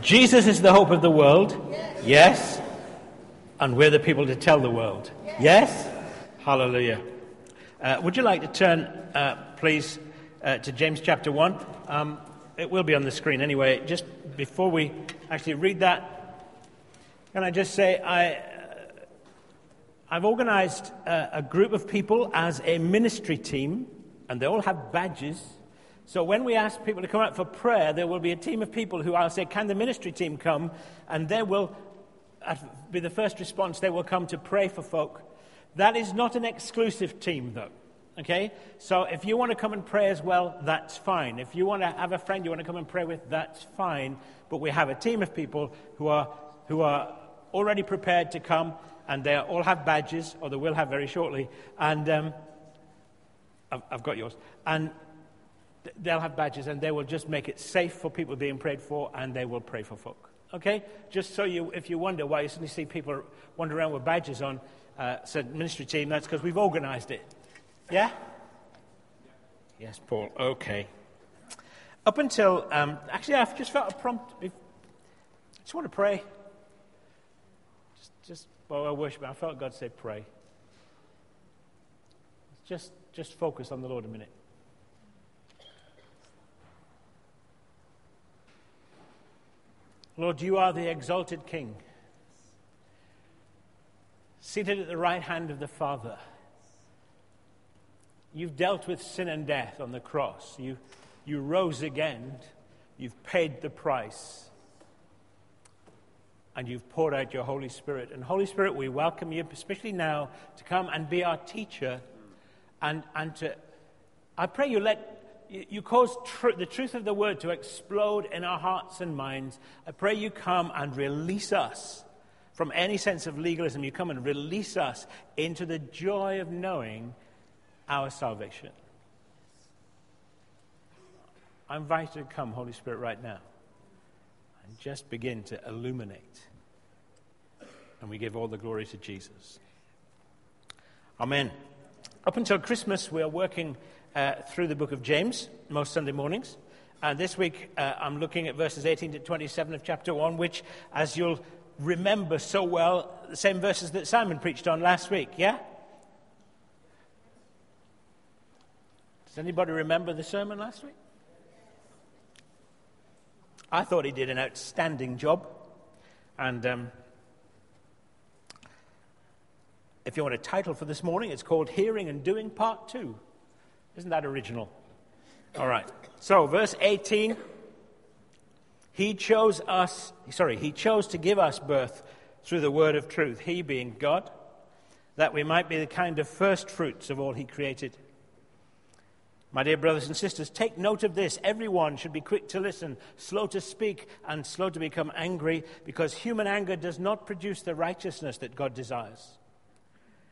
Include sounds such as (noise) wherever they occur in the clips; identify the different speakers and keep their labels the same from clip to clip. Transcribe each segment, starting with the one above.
Speaker 1: Jesus is the hope of the world. Yes. And we're the people to tell the world. Yes? Hallelujah. Uh, would you like to turn, uh, please, uh, to James chapter 1? Um, it will be on the screen anyway. Just before we actually read that, can I just say I, uh, I've organized uh, a group of people as a ministry team, and they all have badges. So when we ask people to come out for prayer, there will be a team of people who I'll say, Can the ministry team come? And they will be the first response. They will come to pray for folk. That is not an exclusive team, though. Okay? So if you want to come and pray as well, that's fine. If you want to have a friend you want to come and pray with, that's fine. But we have a team of people who are, who are already prepared to come, and they all have badges, or they will have very shortly. And um, I've, I've got yours. And they'll have badges and they will just make it safe for people being prayed for and they will pray for folk. Okay? Just so you, if you wonder why you suddenly see people wander around with badges on, uh, said ministry team, that's because we've organized it. Yeah? Yes, Paul. Okay. Up until, um, actually, I've just felt a prompt. I just want to pray. Just, just while I worship, I felt God say, pray. Just, just focus on the Lord a minute. Lord, you are the exalted King, seated at the right hand of the Father. You've dealt with sin and death on the cross. You, you rose again. You've paid the price. And you've poured out your Holy Spirit. And Holy Spirit, we welcome you, especially now, to come and be our teacher. And, and to, I pray you let you cause tr- the truth of the word to explode in our hearts and minds. I pray you come and release us from any sense of legalism. You come and release us into the joy of knowing our salvation. I invite you to come, Holy Spirit, right now and just begin to illuminate. And we give all the glory to Jesus. Amen. Up until Christmas, we are working uh, through the book of James most Sunday mornings. And this week, uh, I'm looking at verses 18 to 27 of chapter 1, which, as you'll remember so well, the same verses that Simon preached on last week, yeah? Does anybody remember the sermon last week? I thought he did an outstanding job. And um, if you want a title for this morning, it's called Hearing and Doing Part 2. Isn't that original? All right. So, verse 18. He chose us, sorry, he chose to give us birth through the word of truth, he being God, that we might be the kind of first fruits of all he created. My dear brothers and sisters, take note of this. Everyone should be quick to listen, slow to speak, and slow to become angry, because human anger does not produce the righteousness that God desires.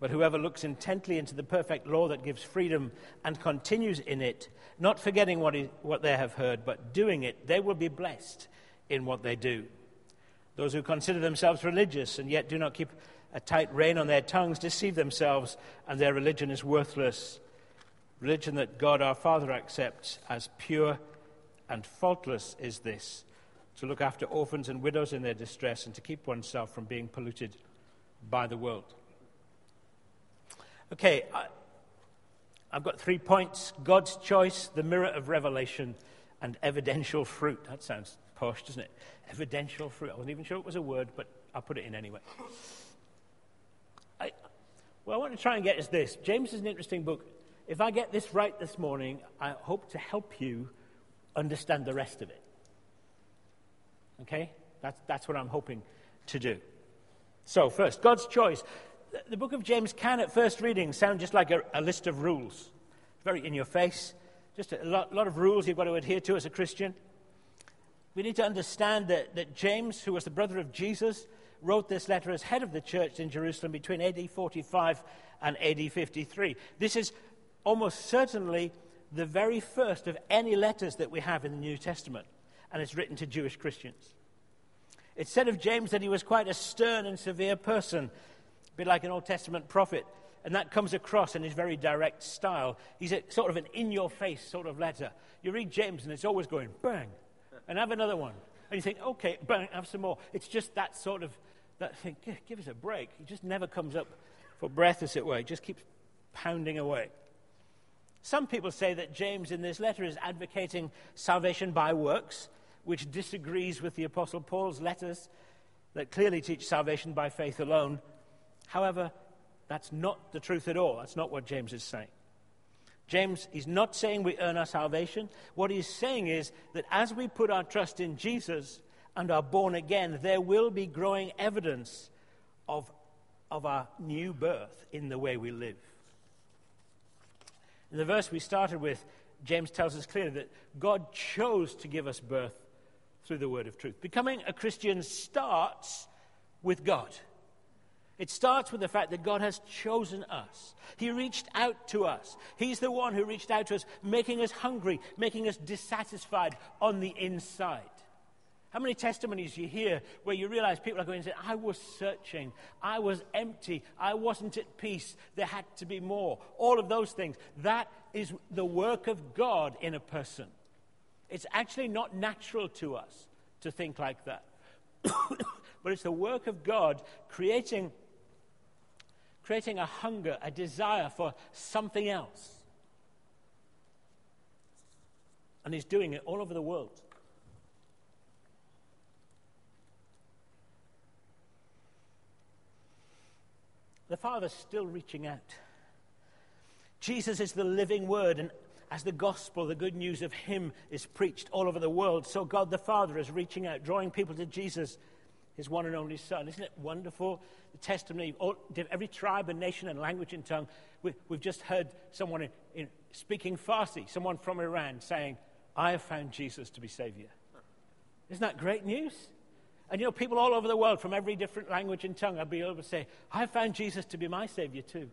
Speaker 1: But whoever looks intently into the perfect law that gives freedom and continues in it, not forgetting what, what they have heard, but doing it, they will be blessed in what they do. Those who consider themselves religious and yet do not keep a tight rein on their tongues deceive themselves, and their religion is worthless. Religion that God our Father accepts as pure and faultless is this to look after orphans and widows in their distress and to keep oneself from being polluted by the world. Okay, I, have got three points God's choice, the mirror of revelation, and evidential fruit. That sounds posh, doesn't it? Evidential fruit. I wasn't even sure it was a word, but I'll put it in anyway. I, what I want to try and get is this James is an interesting book. If I get this right this morning, I hope to help you understand the rest of it. Okay? That's, that's what I'm hoping to do. So, first, God's choice the book of James can, at first reading, sound just like a, a list of rules. Very in your face. Just a lot, lot, of rules you've got to adhere to as a Christian. We need to understand that, that James, who was the brother of Jesus, wrote this letter as head of the church in Jerusalem between AD 45 and AD 53. This is almost certainly the very first of any letters that we have in the New Testament, and it's written to Jewish Christians. It's said of James that he was quite a stern and severe person, bit like an Old Testament prophet, and that comes across in his very direct style. He's a, sort of an in your face sort of letter. You read James, and it's always going bang, and have another one. And you think, okay, bang, have some more. It's just that sort of, that thing, give us a break. He just never comes up for breath, as it were. He just keeps pounding away. Some people say that James in this letter is advocating salvation by works, which disagrees with the Apostle Paul's letters that clearly teach salvation by faith alone. However, that's not the truth at all. That's not what James is saying. James is not saying we earn our salvation. What he's saying is that as we put our trust in Jesus and are born again, there will be growing evidence of, of our new birth in the way we live. In the verse we started with, James tells us clearly that God chose to give us birth through the word of truth. Becoming a Christian starts with God. It starts with the fact that God has chosen us. He reached out to us. He's the one who reached out to us, making us hungry, making us dissatisfied on the inside. How many testimonies you hear where you realize people are going to say, I was searching, I was empty, I wasn't at peace, there had to be more. All of those things. That is the work of God in a person. It's actually not natural to us to think like that. (coughs) but it's the work of God creating, creating a hunger, a desire for something else. And He's doing it all over the world. the Father's still reaching out. Jesus is the living word, and as the gospel, the good news of Him is preached all over the world, so God the Father is reaching out, drawing people to Jesus, His one and only Son. Isn't it wonderful? The testimony of every tribe and nation and language and tongue. We, have just heard someone in, in, speaking Farsi, someone from Iran, saying, I have found Jesus to be Savior. Isn't that great news? And you know, people all over the world from every different language and tongue, I'll be able to say, I found Jesus to be my Savior too.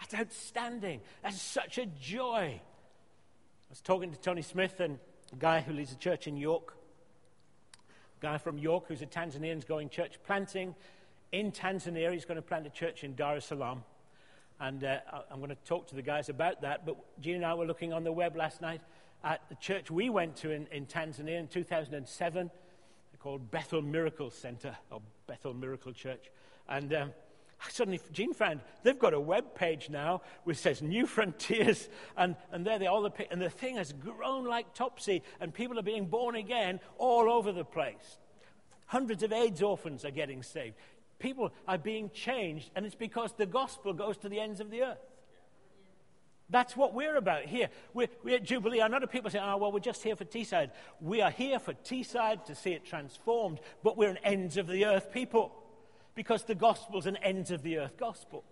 Speaker 1: That's outstanding. That's such a joy. I was talking to Tony Smith and a guy who leads a church in York. Guy from York who's a Tanzanian is going church planting in Tanzania. He's going to plant a church in Dar es Salaam. And uh, I'm going to talk to the guys about that. But Jean and I were looking on the web last night at the church we went to in, in Tanzania in 2007 called Bethel Miracle Center or Bethel Miracle Church. And um, suddenly Jean found they've got a web page now which says Newfrontiers, and, and there they all the and the thing has grown like topsy, and people are being born again all over the place. Hundreds of AIDS orphans are getting saved. People are being changed, and it's because the gospel goes to the ends of the earth. That's what we're about here. We're, we're, at Jubilee. I know that people say, oh, well, we're just here for Teesside. We are here for Teesside to see it transformed, but we're an ends of the earth people because the gospel's an ends of the earth gospel.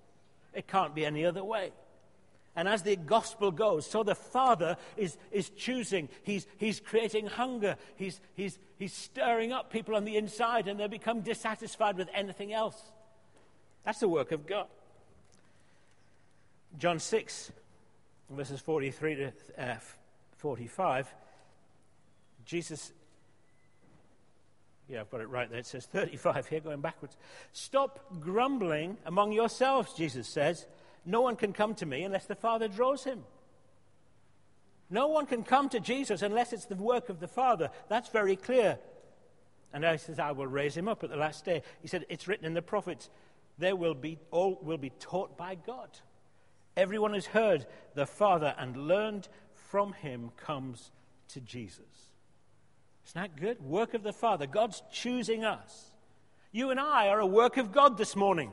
Speaker 1: It can't be any other way. And as the gospel goes, so the Father is, is choosing. He's, he's creating hunger. He's, he's, he's stirring up people on the inside, and they become dissatisfied with anything else. That's the work of God. John 6 verses 43 to uh, 45, Jesus, yeah, I've got it right there. It says 35 here, going backwards. Stop grumbling among yourselves, Jesus says. No one can come to me unless the Father draws him. No one can come to Jesus unless it's the work of the Father. That's very clear. And he says, I will raise him up at the last day. He said, It's written in the prophets, they will be all will be taught by God. Everyone who's heard the Father and learned from him comes to Jesus. Isn't that good? Work of the Father. God's choosing us. You and I are a work of God this morning.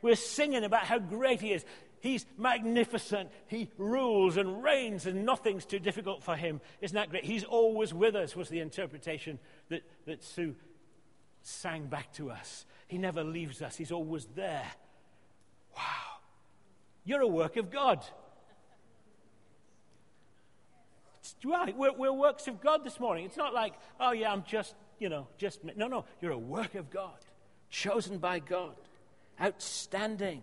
Speaker 1: We're singing about how great He is. He's magnificent. He rules and reigns, and nothing's too difficult for Him. Isn't that great? He's always with us, was the interpretation that, that Sue sang back to us. He never leaves us, He's always there. Wow. You're a work of God. It's right. We're, we're works of God this morning. It's not like, oh, yeah, I'm just you know, just, no, no, you're a work of God, chosen by God, outstanding,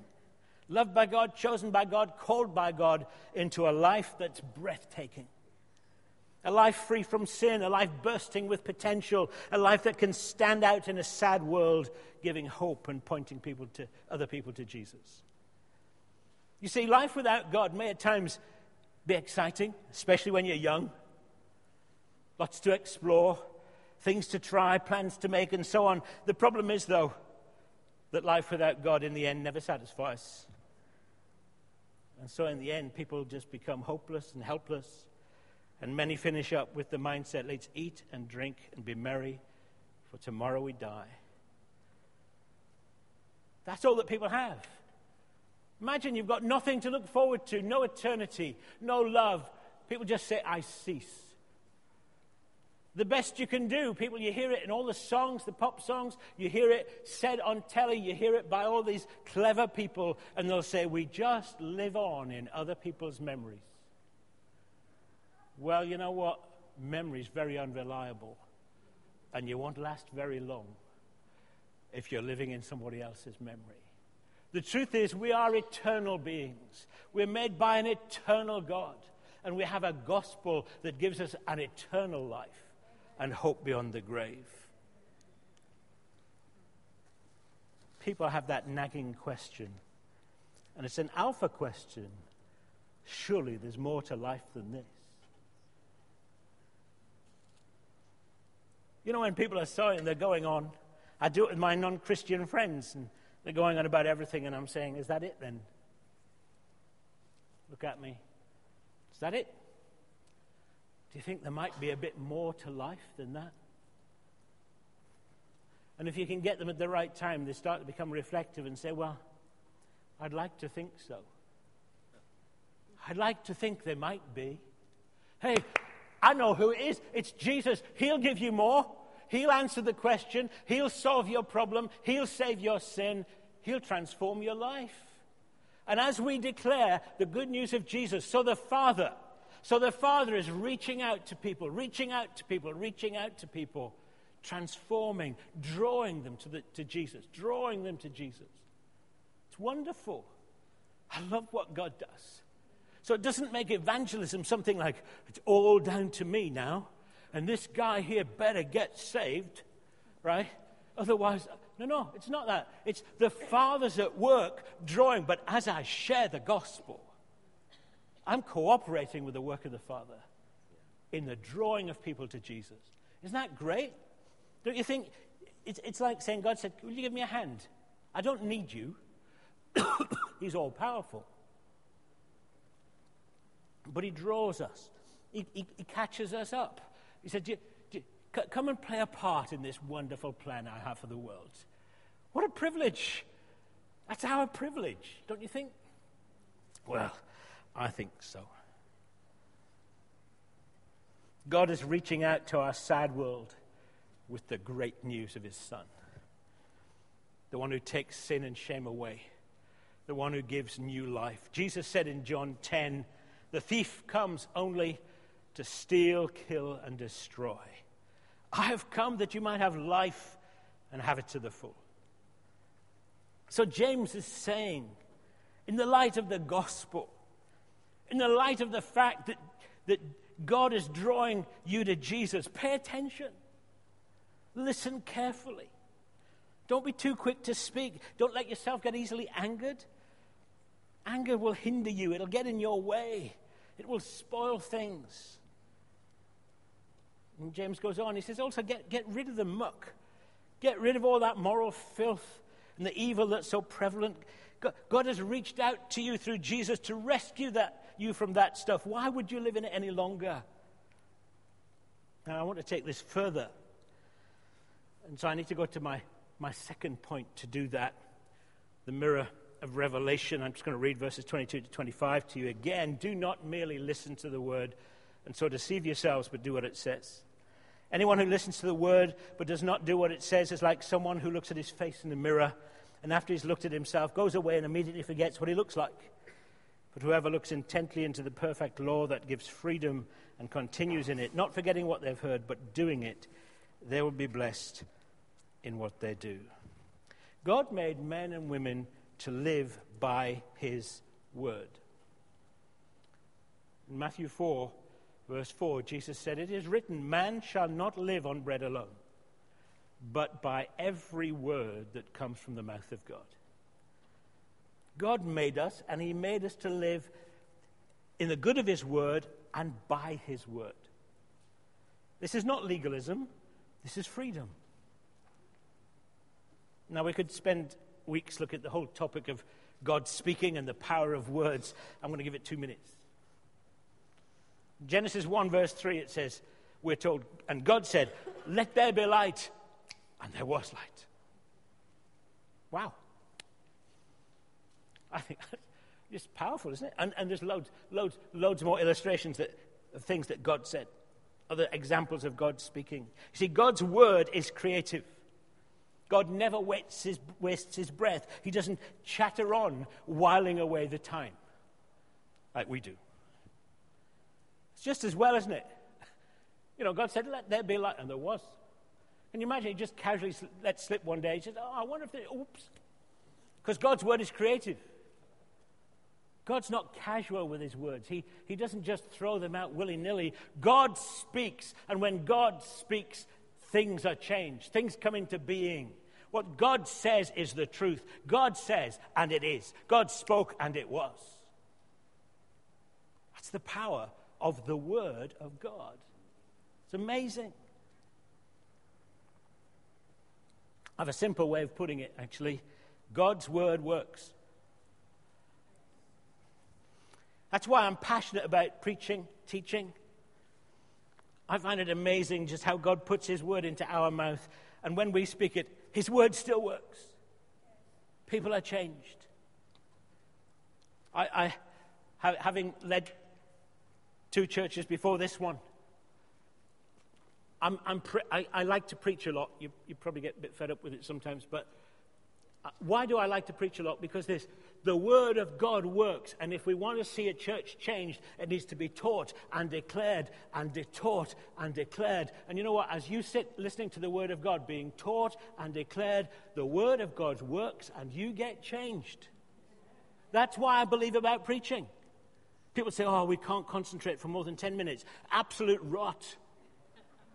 Speaker 1: loved by God, chosen by God, called by God into a life that's breathtaking. A life free from sin, a life bursting with potential, a life that can stand out in a sad world, giving hope and pointing people to other people to Jesus. You see, life without God may at times be exciting, especially when you're young. Lots to explore, things to try, plans to make, and so on. The problem is, though, that life without God in the end never satisfies. And so, in the end, people just become hopeless and helpless. And many finish up with the mindset let's eat and drink and be merry, for tomorrow we die. That's all that people have. Imagine you've got nothing to look forward to, no eternity, no love. People just say, I cease. The best you can do, people, you hear it in all the songs, the pop songs, you hear it said on telly, you hear it by all these clever people, and they'll say, We just live on in other people's memories. Well, you know what? Memory is very unreliable, and you won't last very long if you're living in somebody else's memory. The truth is, we are eternal beings. We're made by an eternal God, and we have a gospel that gives us an eternal life and hope beyond the grave. People have that nagging question, and it's an alpha question. Surely there's more to life than this. You know, when people are saying they're going on, I do it with my non Christian friends, and they're going on about everything, and I'm saying, Is that it then? Look at me. Is that it? Do you think there might be a bit more to life than that? And if you can get them at the right time, they start to become reflective and say, Well, I'd like to think so. I'd like to think there might be. Hey, I know who it is. It's Jesus. He'll give you more. He'll answer the question. He'll solve your problem. He'll save your sin. He'll transform your life. And as we declare the good news of Jesus, so the Father, so the Father is reaching out to people, reaching out to people, reaching out to people, transforming, drawing them to, the, to Jesus, drawing them to Jesus. It's wonderful. I love what God does. So it doesn't make evangelism something like, it's all down to me now and this guy here better get saved, right? Otherwise, no, no, it's not that. It's the Father's at work drawing, but as I share the gospel, I'm cooperating with the work of the Father in the drawing of people to Jesus. Isn't that great? Don't you think? It's, it's like saying, God said, Will you give me a hand? I don't need you. (coughs) He's all powerful. But He draws us, he, he, he catches us up. He said, do do Come and play a part in this wonderful plan I have for the world. What a privilege! That's our privilege, don't you think? Well, I think so. God is reaching out to our sad world with the great news of his Son. The one who takes sin and shame away, the one who gives new life. Jesus said in John 10 the thief comes only to steal, kill, and destroy. I have come that you might have life and have it to the full. So James is saying, in the light of the gospel, in the light of the fact that, that God is drawing you to Jesus, pay attention. Listen carefully. Don't be too quick to speak. Don't let yourself get easily angered. Anger will hinder you, it'll get in your way, it will spoil things. And James goes on, he says, also get, get rid of the muck. Get rid of all that moral filth and the evil that's so prevalent. God, God has reached out to you through Jesus to rescue that, you from that stuff. Why would you live in it any longer? Now, I want to take this further. And so I need to go to my, my second point to do that the mirror of revelation. I'm just going to read verses 22 to 25 to you again. Do not merely listen to the word and so deceive yourselves, but do what it says. Anyone who listens to the word but does not do what it says is like someone who looks at his face in the mirror and after he's looked at himself goes away and immediately forgets what he looks like. But whoever looks intently into the perfect law that gives freedom and continues in it, not forgetting what they've heard, but doing it, they will be blessed in what they do. God made men and women to live by his word. In Matthew 4, verse 4, Jesus said, It is written, Man shall not live on bread alone, but by every word that comes from the mouth of God. God made us, and He made us to live in the good of His word and by His word. This is not legalism, this is freedom. Now, we could spend weeks looking at the whole topic of God speaking and the power of words. I'm going to give it two minutes. Genesis 1, verse 3, it says, We're told, and God said, Let there be light. And there was light. Wow. I think (laughs) it's powerful, isn't it? And, and there's loads, loads, loads more illustrations that, of things that God said, other examples of God speaking. You see, God's word is creative. God never wastes his, wastes his breath. He doesn't chatter on, whiling away the time like we do. It's just as well, isn't it? (laughs) You know, God said, let there be light, and there was. Can you imagine? He just casually let slip one day. He said, oh, I wonder if there, oops. Because God's word is creative. God's not casual with his words. He, he doesn't just throw them out willy nilly. God speaks, and when God speaks, things are changed, things come into being. What God says is the truth. God says, and it is. God spoke, and it was. That's the power of the Word of God. It's amazing. I have a simple way of putting it, actually. God's Word works. That's why I'm passionate about preaching, teaching. I find it amazing just how God puts His word into our mouth, and when we speak it, His word still works. People are changed. I, I having led two churches before this one, I'm, I'm pre- I, I, like to preach a lot. You, you probably get a bit fed up with it sometimes, but uh, why do I like to preach a lot? Because this, the Word of God works, and if we want to see a church changed, it needs to be taught and declared and de- taught and declared. And you know what? As you sit listening to the Word of God being taught and declared, the Word of God works, and you get changed. That's why I believe about preaching. People say, oh, we can't concentrate for more than 10 minutes. Absolute rot.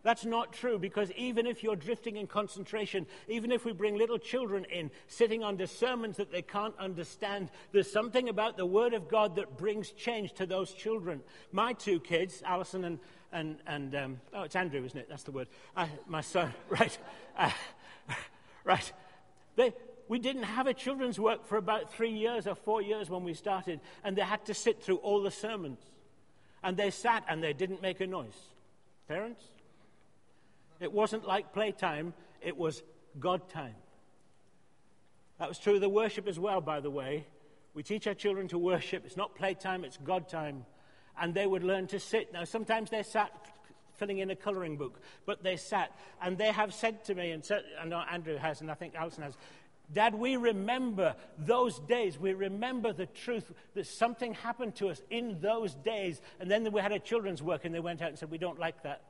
Speaker 1: That's not true because even if you're drifting in concentration, even if we bring little children in sitting under sermons that they can't understand, there's something about the Word of God that brings change to those children. My two kids, Alison and, and, and um, oh, it's Andrew, isn't it? That's the word. My son, (laughs) right. Uh, (laughs) right. They, we didn't have a children's work for about three years or four years when we started, and they had to sit through all the sermons. And they sat and they didn't make a noise. Parents? It wasn't like playtime, it was God time. That was true of the worship as well, by the way. We teach our children to worship. It's not playtime, it's God time. And they would learn to sit. Now, sometimes they sat filling in a coloring book, but they sat. And they have said to me, and so, know Andrew has, and I think Alison has, Dad, we remember those days. We remember the truth that something happened to us in those days. And then we had a children's work, and they went out and said, We don't like that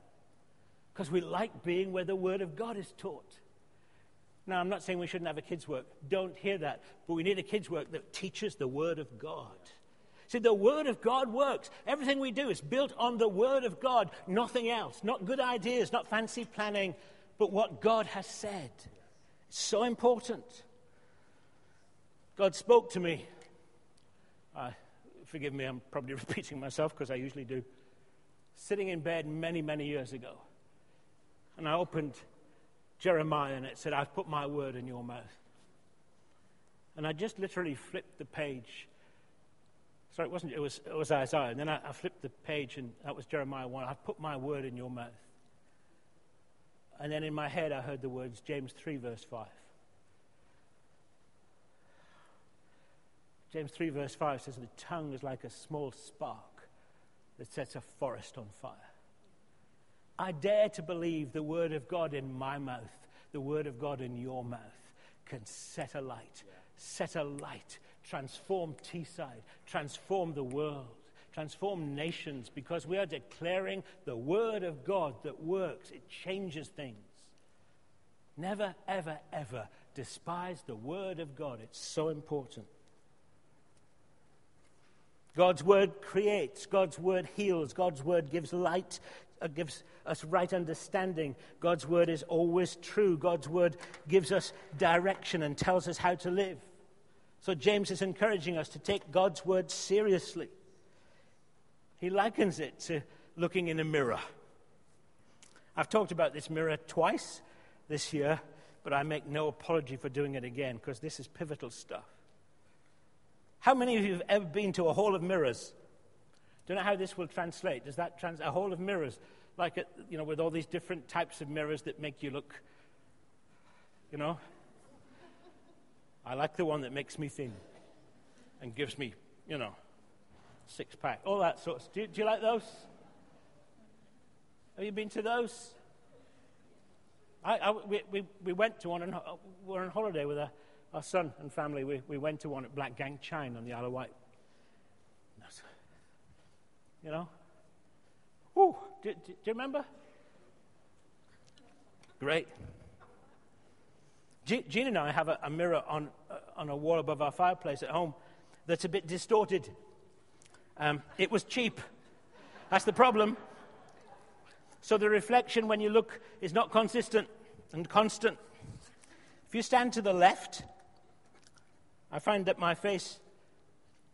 Speaker 1: because we like being where the Word of God is taught. Now, I'm not saying we shouldn't have a kids' work. Don't hear that. But we need a kids' work that teaches the Word of God. See, the Word of God works. Everything we do is built on the Word of God, nothing else. Not good ideas, not fancy planning, but what God has said. It's so important. God spoke to me. Uh, forgive me, I'm probably (laughs) repeating myself because I usually do. Sitting in bed many, many years ago and I opened Jeremiah and it said, I've put my word in your mouth. And I just literally flipped the page. Sorry, it wasn't, it was, it was Isaiah. And then I, I flipped the page and that was Jeremiah 1. I've put my word in your mouth. And then in my head, I heard the words James 3, verse 5. James 3, verse 5 says, The tongue is like a small spark that sets a forest on fire. I dare to believe the word of God in my mouth, the word of God in your mouth can set a light, set a light, transform Teesside, transform the world, transform nations because we are declaring the word of God that works. It changes things. Never, ever, ever despise the Word of God. It's so important. God's Word creates, God's Word heals, God's Word gives light, uh, gives us right understanding. God's Word is always true. God's Word gives us direction and tells us how to live. So James is encouraging us to take God's Word seriously. He likens it to looking in a mirror. I've talked about this mirror twice this year, but I make no apology for doing it again because this is pivotal stuff. How many of you have ever been to a hall of mirrors? Don't know how this will translate. Does that translate? A hall of mirrors, like a, you know, with all these different types of mirrors that make you look, you know. I like the one that makes me thin and gives me, you know, six pack, all that sort of. Do, do you like those? Have you been to those? I, I, we, we, we, went to one, and we were on holiday with our, our son and family. We, we went to one at Blackgang Chine on the Isle of Wight. You know? Whew, do, do, do you remember? Great. Jean and I have a, a mirror on, uh, on a wall above our fireplace at home that's a bit distorted. Um, it was cheap. That's the problem. So the reflection when you look is not consistent and constant. If you stand to the left, I find that my face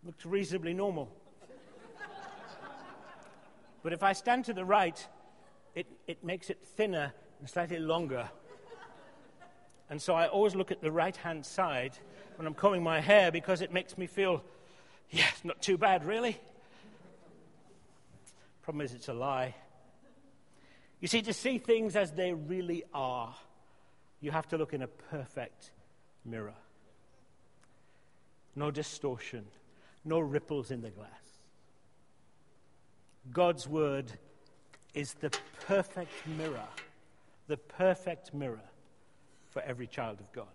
Speaker 1: looks reasonably normal. but if I stand to the right, it, it makes it thinner and slightly longer. And so I always look at the right hand side when I'm combing my hair because it makes me feel, yeah, not too bad, really. Problem is, it's a lie. You see, to see things as they really are, you have to look in a perfect mirror. No distortion, no ripples in the glass. God's Word is the perfect mirror, the perfect mirror for every child of God.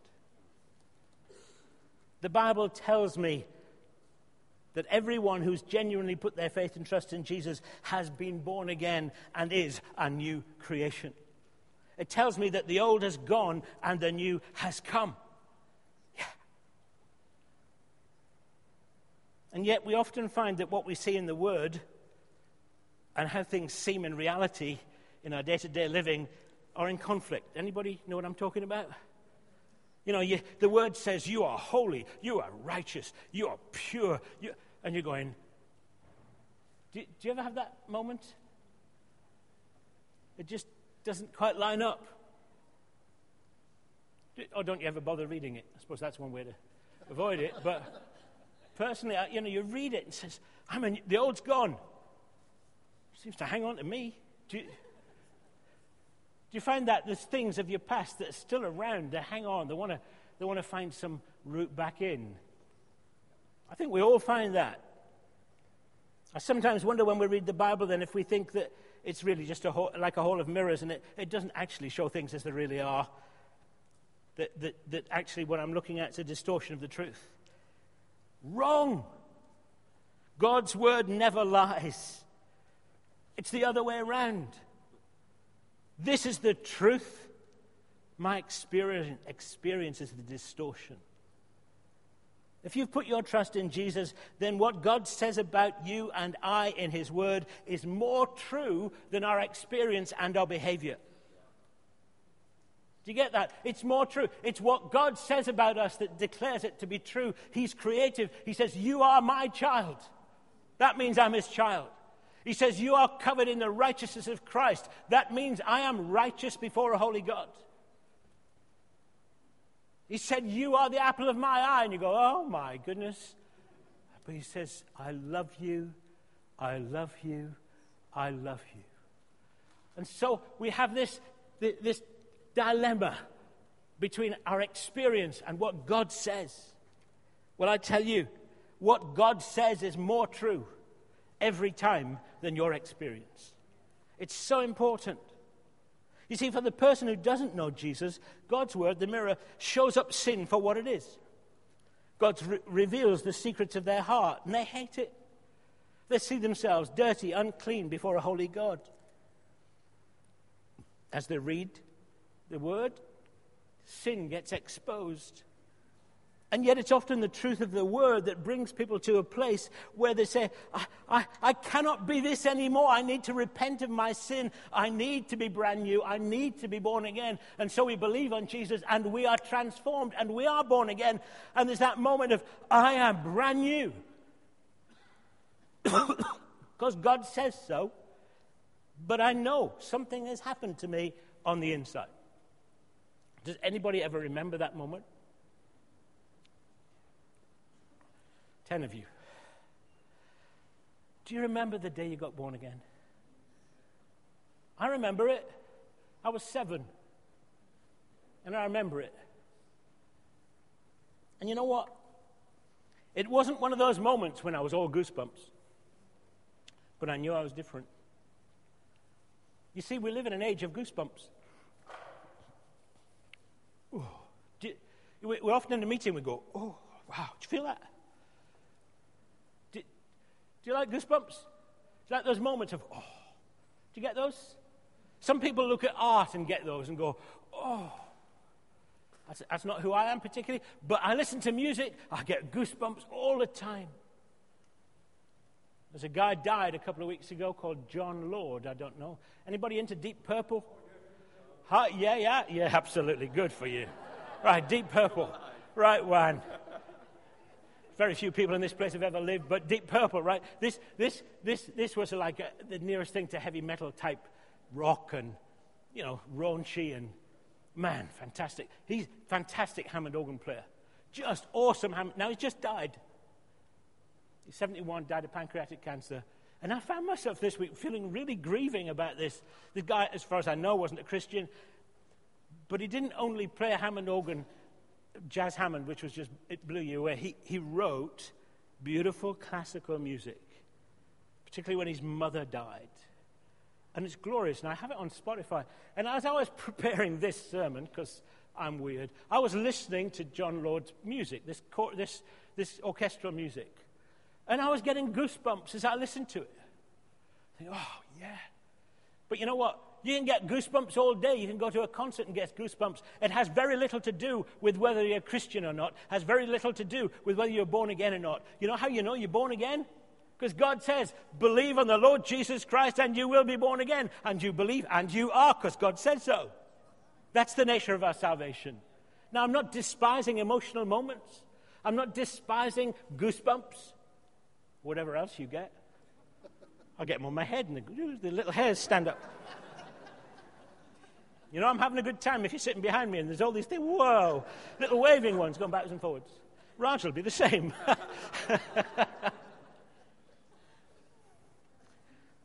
Speaker 1: The Bible tells me that everyone who's genuinely put their faith and trust in Jesus has been born again and is a new creation. It tells me that the old has gone and the new has come. Yeah. And yet, we often find that what we see in the Word and how things seem in reality in our day to day living are in conflict. Anybody know what I'm talking about? You know, you, the word says you are holy, you are righteous, you are pure. You, and you're going, do, do you ever have that moment? It just doesn't quite line up. Or don't you ever bother reading it? I suppose that's one way to avoid it. But personally, you know, you read it and says, I mean, the old's gone. Seems to hang on to me. Do you, do you find that there's things of your past that are still around? They hang on. They want to, they want to find some route back in. I think we all find that. I sometimes wonder when we read the Bible then if we think that it's really just a whole, like a hall of mirrors and it, it doesn't actually show things as they really are. That, that, that actually what I'm looking at is a distortion of the truth. Wrong. God's word never lies. It's the other way around. This is the truth. My experience, experience is the distortion. If you've put your trust in Jesus, then what God says about you and I in His Word is more true than our experience and our behavior. Do you get that? It's more true. It's what God says about us that declares it to be true. He's creative. He says, You are my child. That means I'm His child. He says, You are covered in the righteousness of Christ. That means I am righteous before a holy God. He said, You are the apple of my eye. And you go, Oh my goodness. But he says, I love you, I love you, I love you. And so we have this, this dilemma between our experience and what God says. Well, I tell you, what God says is more true every time than your experience. It's so important. You see, for the person who doesn't know Jesus, God's word, the mirror, shows up sin for what it is. God re- reveals the secrets of their heart, and they hate it. They see themselves dirty, unclean before a holy God. As they read the word, sin gets exposed. And yet, it's often the truth of the word that brings people to a place where they say, I, I, I, cannot be this anymore. I need to repent of my sin. I need to be brand new. I need to be born again. And so we believe on Jesus and we are transformed and we are born again. And there's that moment of, I am brand new. (coughs) Because God says so. But I know something has happened to me on the inside. Does anybody ever remember that moment? Ten of you. Do you remember the day you got born again? I remember it. I was seven. And I remember it. And you know what? It wasn't one of those moments when I was all goosebumps. But I knew I was different. You see, we live in an age of goosebumps. Ooh. You, we're often in a meeting, we go, oh, wow, do you feel that? Do you like goosebumps? Do you like those moments of, oh, do you get those? Some people look at art and get those and go, oh, that's, that's not who I am particularly, but I listen to music, I get goosebumps all the time. There's a guy died a couple of weeks ago called Jon Lord. I don't know. Anybody into Deep Purple? Huh? Yeah, yeah, yeah, (laughs) absolutely. Good for you. Right, Deep Purple. Right one. Very few people in this place have ever lived, but Deep Purple, right? This, this, this, this was like a, the nearest thing to heavy metal type rock and, you know, raunchy and, man, fantastic. He's fantastic Hammond organ player. Just awesome Hammond. Now, he's just died. He's 71, died of pancreatic cancer. And I found myself this week feeling really grieving about this. The guy, as far as I know, wasn't a Christian, but he didn't only play a Hammond organ Jazz Hammond, which was just, it blew you away. He, he wrote beautiful classical music, particularly when his mother died. And it's glorious. And I have it on Spotify. And as I was (laughs) preparing this sermon, because I'm weird, I was listening to Jon Lord's music, this, this, this orchestral music. And I was getting goosebumps as I listened to it. Think, oh, yeah. But you know what? You can get goosebumps all day. You can go to a concert and get goosebumps. It has very little to do with whether you're a Christian or not. It has very little to do with whether you're born again or not. You know how you know you're born again? Because God says, believe on the Lord Jesus Christ and you will be born again. And you believe, and you are, because God said so. That's the nature of our salvation. Now, I'm not despising emotional moments. I'm not despising goosebumps, whatever else you get. I get them on my head and the, the little hairs stand up. You know, I'm having a good time if you're sitting behind me and there's all these things, whoa, little waving ones going backwards and forwards. Raj will be the same. (laughs) the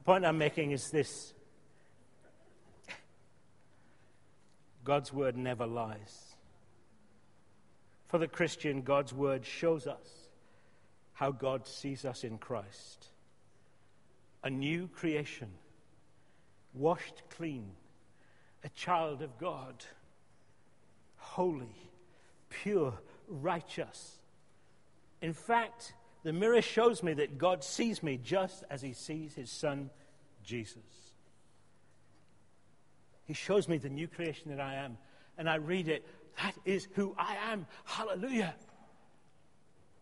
Speaker 1: point I'm making is this God's word never lies. For the Christian, God's word shows us how God sees us in Christ. A new creation, washed clean a child of God, holy, pure, righteous. In fact, the mirror shows me that God sees me just as he sees his son, Jesus. He shows me the new creation that I am, and I read it. That is who I am. Hallelujah.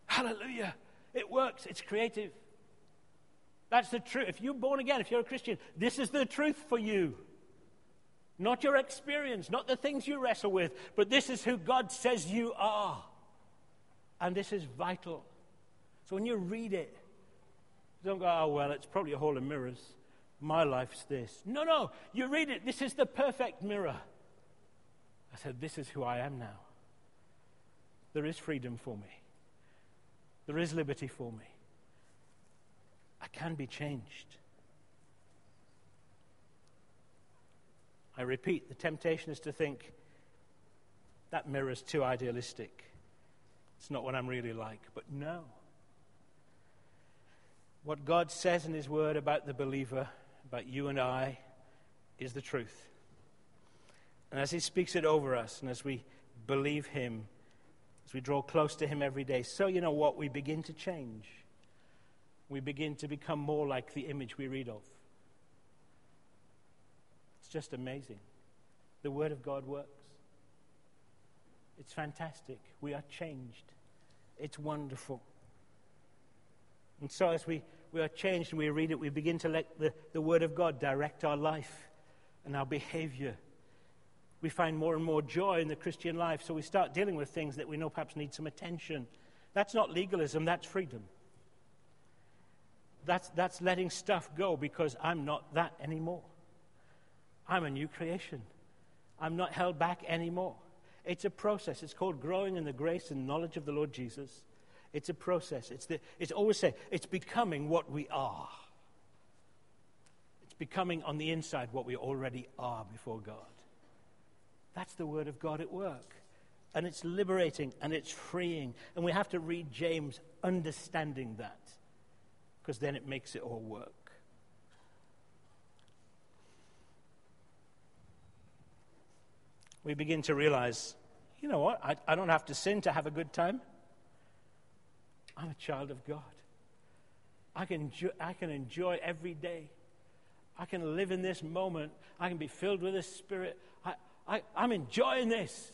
Speaker 1: Hallelujah. It works, it's creative. That's the truth. If you're born again, if you're a Christian, this is the truth for you. Not your experience, not the things you wrestle with, but this is who God says you are. And this is vital. So when you read it, don't go, oh, well, it's probably a hall of mirrors. My life's this. No, no, you read it. This is the perfect mirror. I said, this is who I am now. There is freedom for me, there is liberty for me. I can be changed. I repeat, the temptation is to think that mirror's too idealistic. It's not what I'm really like. But no. What God says in His Word about the believer, about you and I, is the truth. And as He speaks it over us, and as we believe Him, as we draw close to Him every day, so you know what? We begin to change. We begin to become more like the image we read of. It's just amazing. The Word of God works. It's fantastic. We are changed. It's wonderful. And so, as we, we are changed and we read it, we begin to let the, the Word of God direct our life and our behavior. We find more and more joy in the Christian life, so we start dealing with things that we know perhaps need some attention. That's not legalism, that's freedom. That's, that's letting stuff go because I'm not that anymore. I'm a new creation. I'm not held back anymore. It's a process. It's called growing in the grace and knowledge of the Lord Jesus. It's a process. It's, the, it's always say, it's becoming what we are. It's becoming on the inside what we already are before God. That's the Word of God at work. And it's liberating and it's freeing. And we have to read James understanding that, because then it makes it all work. We begin to realize you know what? I, I don't have to sin to have a good time. I'm a child of God. I can, enjoy, I can enjoy every day. I can live in this moment. I can be filled with the Spirit. I, I, I'm enjoying this.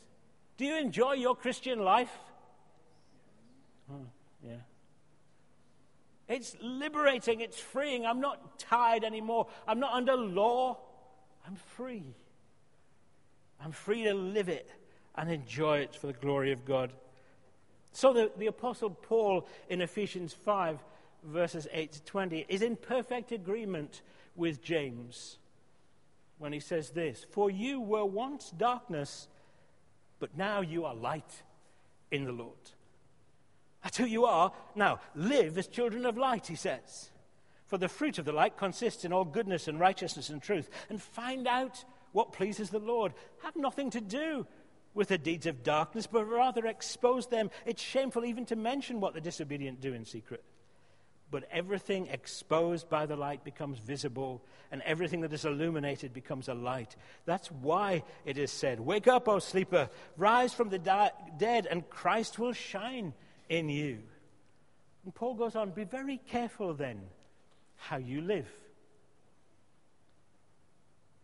Speaker 1: Do you enjoy your Christian life? Oh, yeah. It's liberating, it's freeing. I'm not tied anymore. I'm not under law. I'm free. I'm free to live it and enjoy it for the glory of God. So the, the Apostle Paul in Ephesians 5, verses 8 to 20, is in perfect agreement with James when he says this For you were once darkness, but now you are light in the Lord. That's who you are. Now, live as children of light, he says. For the fruit of the light consists in all goodness and righteousness and truth. And find out what pleases the Lord. Have nothing to do with the deeds of darkness, but rather expose them. It's shameful even to mention what the disobedient do in secret. But everything exposed by the light becomes visible, and everything that is illuminated becomes a light. That's why it is said, Wake up, O sleeper, rise from the di- dead, and Christ will shine in you. And Paul goes on, Be very careful then how you live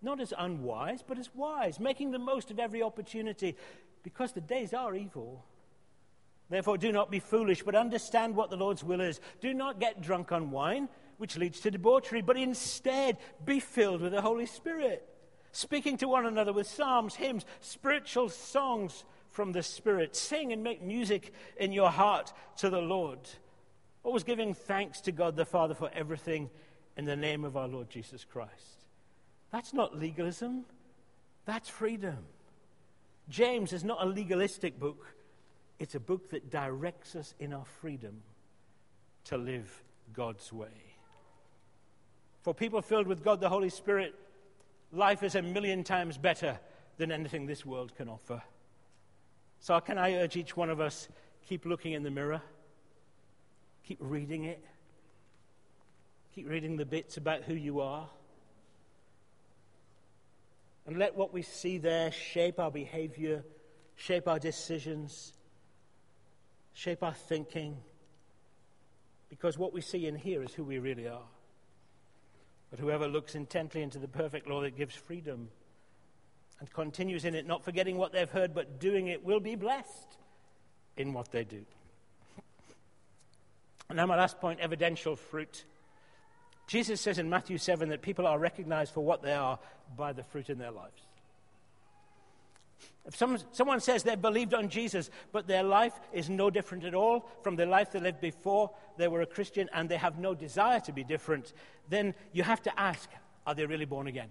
Speaker 1: not as unwise, but as wise, making the most of every opportunity, because the days are evil. Therefore, do not be foolish, but understand what the Lord's will is. Do not get drunk on wine, which leads to debauchery, but instead be filled with the Holy Spirit, speaking to one another with psalms, hymns, spiritual songs from the Spirit. Sing and make music in your heart to the Lord. Always giving thanks to God the Father for everything in the name of our Lord Jesus Christ. That's not legalism, that's freedom. James is not a legalistic book, it's a book that directs us in our freedom to live God's way. For people filled with God the Holy Spirit, life is a million times better than anything this world can offer. So, can I urge each one of us keep looking in the mirror, keep reading it, keep reading the bits about who you are. And let what we see there shape our behavior, shape our decisions, shape our thinking. Because what we see in here is who we really are. But whoever looks intently into the perfect law that gives freedom and continues in it, not forgetting what they've heard, but doing it, will be blessed in what they do. And (laughs) now, my last point evidential fruit. Jesus says in Matthew 7 that people are recognized for what they are by the fruit in their lives. If someone, someone says they've believed on Jesus, but their life is no different at all from the life they lived before they were a Christian and they have no desire to be different, then you have to ask are they really born again?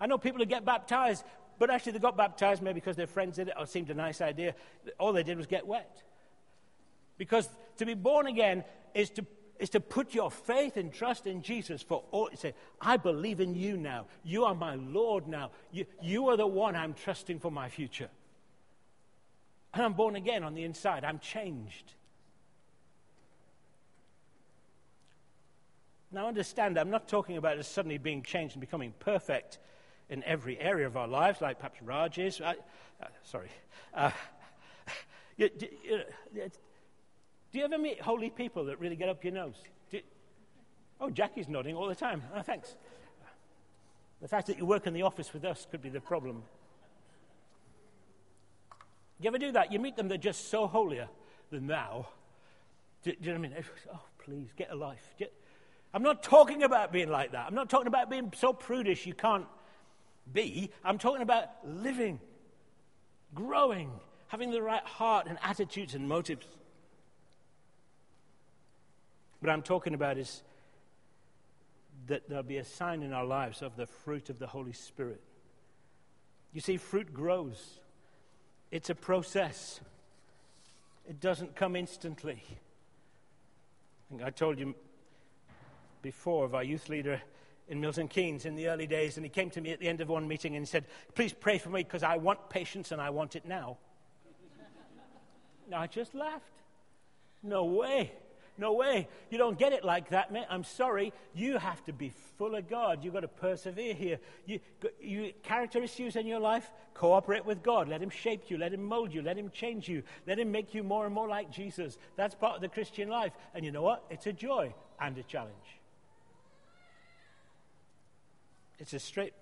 Speaker 1: I know people who get baptized, but actually they got baptized maybe because their friends did it or it seemed a nice idea. All they did was get wet. Because to be born again is to is to put your faith and trust in Jesus for all. Say, I believe in you now. You are my Lord now. You, you are the one I'm trusting for my future. And I'm born again on the inside. I'm changed. Now, understand, I'm not talking about us suddenly being changed and becoming perfect in every area of our lives, like perhaps Raj is. I, uh, sorry. Uh, (laughs) do you ever meet holy people that really get up your nose? You... Oh, Jackie's nodding all the time. Oh, thanks. The fact that you work in the office with us could be the problem. Do you ever do that? You meet them, they're just so holier than thou. Do, do you know what I mean? Oh, please, get a life. I'm not talking about being like that. I'm not talking about being so prudish you can't be. I'm talking about living, growing, having the right heart and attitudes and motives. What I'm talking about is that there'll be a sign in our lives of the fruit of the Holy Spirit. You see, fruit grows, it's a process, it doesn't come instantly. I think I told you before of our youth leader in Milton Keynes in the early days, and he came to me at the end of one meeting and he said, Please pray for me because I want patience and I want it now. (laughs) I just laughed. No way. No way. You don't get it like that, man. I'm sorry. You have to be full of God. You've got to persevere here. You, you, character issues in your life, cooperate with God. Let Him shape you. Let Him mold you. Let Him change you. Let Him make you more and more like Jesus. That's part of the Christian life. And you know what? It's a joy and a challenge. It's as straight,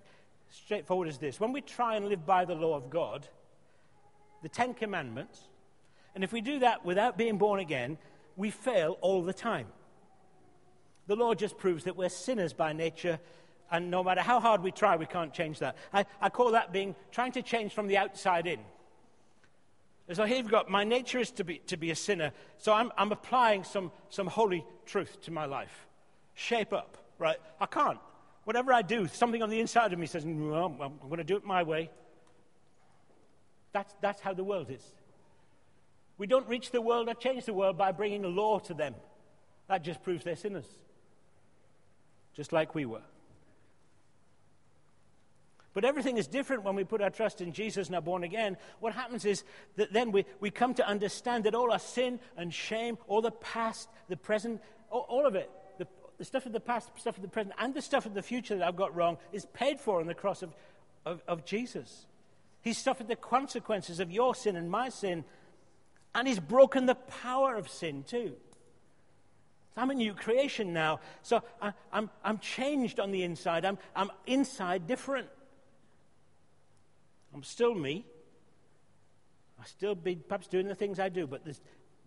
Speaker 1: straightforward as this. When we try and live by the law of God, the Ten Commandments, and if we do that without being born again, we fail all the time. The law just proves that we're sinners by nature, and no matter how hard we try, we can't change that. I, I call that being trying to change from the outside in. So here you've got my nature is to be, to be a sinner, so I'm, I'm applying some, some holy truth to my life. Shape up, right? I can't. Whatever I do, something on the inside of me says, mm, no, I'm going to do it my way. That's, that's how the world is. We don't reach the world or change the world by bringing law to them. That just proves they're sinners, just like we were. But everything is different when we put our trust in Jesus and are born again. What happens is that then we, we come to understand that all our sin and shame, all the past, the present, all, all of it, the, the, stuff of the past, stuff of the present, and the stuff of the future that I've got wrong is paid for on the cross of, of, of Jesus. He suffered the consequences of your sin and my sin and he's broken the power of sin too. So I'm a new creation now. So I, am I'm, I'm changed on the inside. I'm, I'm inside different. I'm still me. I still be perhaps doing the things I do, but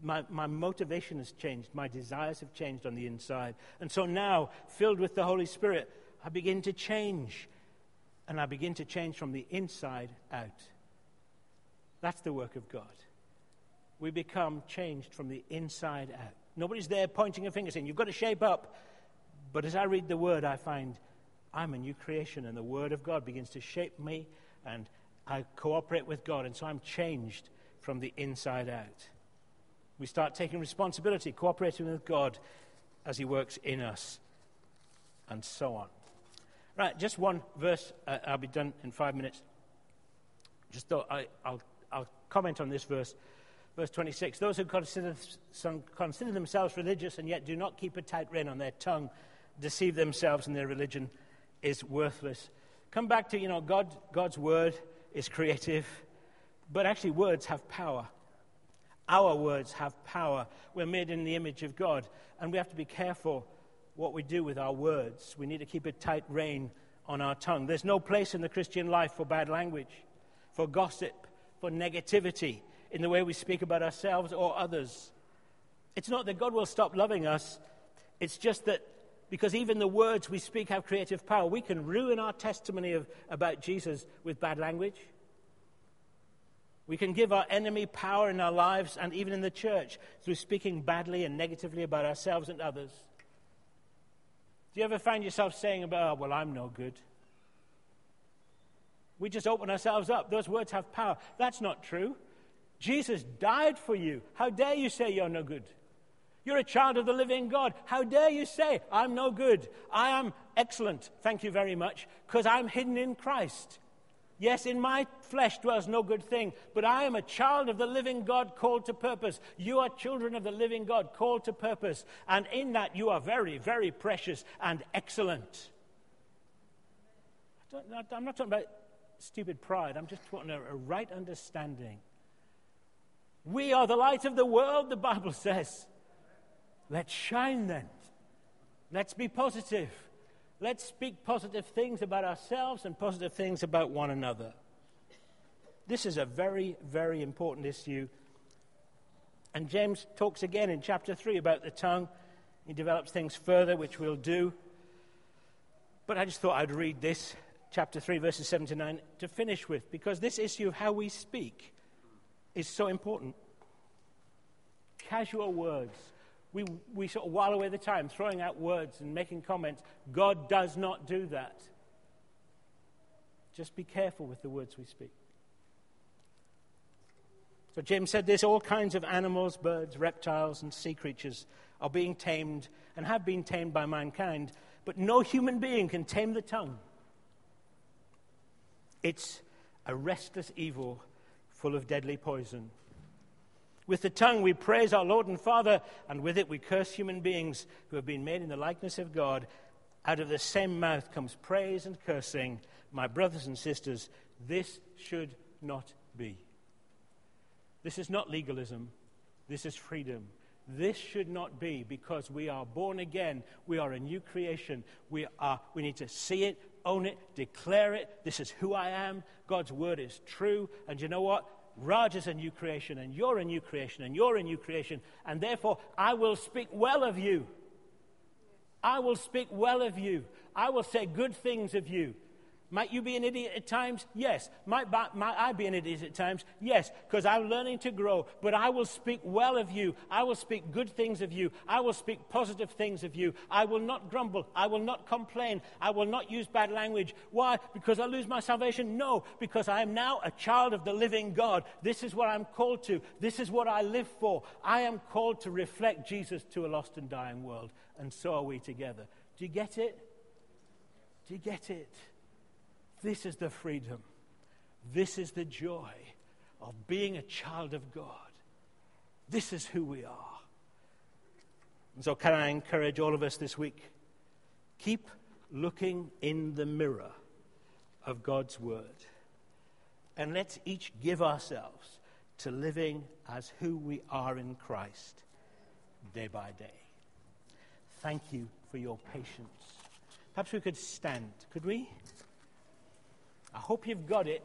Speaker 1: my, my motivation has changed. My desires have changed on the inside. And so now, filled with the Holy Spirit, I begin to change. And I begin to change from the inside out. That's the work of God we become changed from the inside out. Nobody's there pointing a finger saying, You've got to shape up. But as I read the word, I find I'm a new creation, and the word of God begins to shape me, and I cooperate with God, and so I'm changed from the inside out. We start taking responsibility, cooperating with God as He works in us, and so on. Right, just one verse. Uh, I'll be done in five minutes. Just thought I, will I'll comment on this verse. Verse 26 Those who consider, some, consider themselves religious and yet do not keep a tight rein on their tongue deceive themselves, and their religion is worthless. Come back to, you know, God, God's word is creative, but actually, words have power. Our words have power. We're made in the image of God, and we have to be careful what we do with our words. We need to keep a tight rein on our tongue. There's no place in the Christian life for bad language, for gossip, for negativity in the way we speak about ourselves or others. It's not that God will stop loving us, it's just that because even the words we speak have creative power, we can ruin our testimony of, about Jesus with bad language. We can give our enemy power in our lives and even in the church through speaking badly and negatively about ourselves and others. Do you ever find yourself saying about, oh, well, I'm no good? We just open ourselves up. Those words have power. That's not true. Jesus died for you. How dare you say you're no good? You're a child of the living God. How dare you say, I'm no good? I am excellent, thank you very much, because I'm hidden in Christ. Yes, in my flesh dwells no good thing, but I am a child of the living God called to purpose. You are children of the living God called to purpose, and in that you are very, very precious and excellent. I am not talking about stupid pride, I'm just talking about a right understanding we are the light of the world, the Bible says. Let's shine then. Let's be positive. Let's speak positive things about ourselves and positive things about one another. This is a very, very important issue. And James talks again in chapter 3 about the tongue. He develops things further, which we'll do. But I just thought I'd read this, chapter 3, verses 7 to 9, to finish with, because this issue of how we speak is so important. Casual words. We, we sort of while away the time throwing out words and making comments. God does not do that. Just be careful with the words we speak. So James said this all kinds of animals, birds, reptiles, and sea creatures are being tamed and have been tamed by mankind, but no human being can tame the tongue. It's a restless evil full of deadly poison. With the tongue we praise our Lord and Father, and with it we curse human beings who have been made in the likeness of God. Out of the same mouth comes praise and cursing. My brothers and sisters, this should not be. This is not legalism, this is freedom. This should not be because we are born again. We are a new creation. We, are, we need to see it, own it, declare it. This is who I am. God's word is true. And you know what? Raj is a new creation, and you're a new creation, and you're a new creation. And therefore, I will speak well of you. I will speak well of you. I will say good things of you. Might you be an idiot at times? Yes. Might, might I be an idiot at times? Yes, because I'm learning to grow. But I will speak well of you. I will speak good things of you. I will speak positive things of you. I will not grumble. I will not complain. I will not use bad language. Why? Because I lose my salvation? No, because I am now a child of the living God. This is what I'm called to. This is what I live for. I am called to reflect Jesus to a lost and dying world. And so are we together. Do you get it? Do you get it? This is the freedom. This is the joy of being a child of God. This is who we are. And so, can I encourage all of us this week? Keep looking in the mirror of God's Word. And let's each give ourselves to living as who we are in Christ day by day. Thank you for your patience. Perhaps we could stand, could we? I hope you've got it.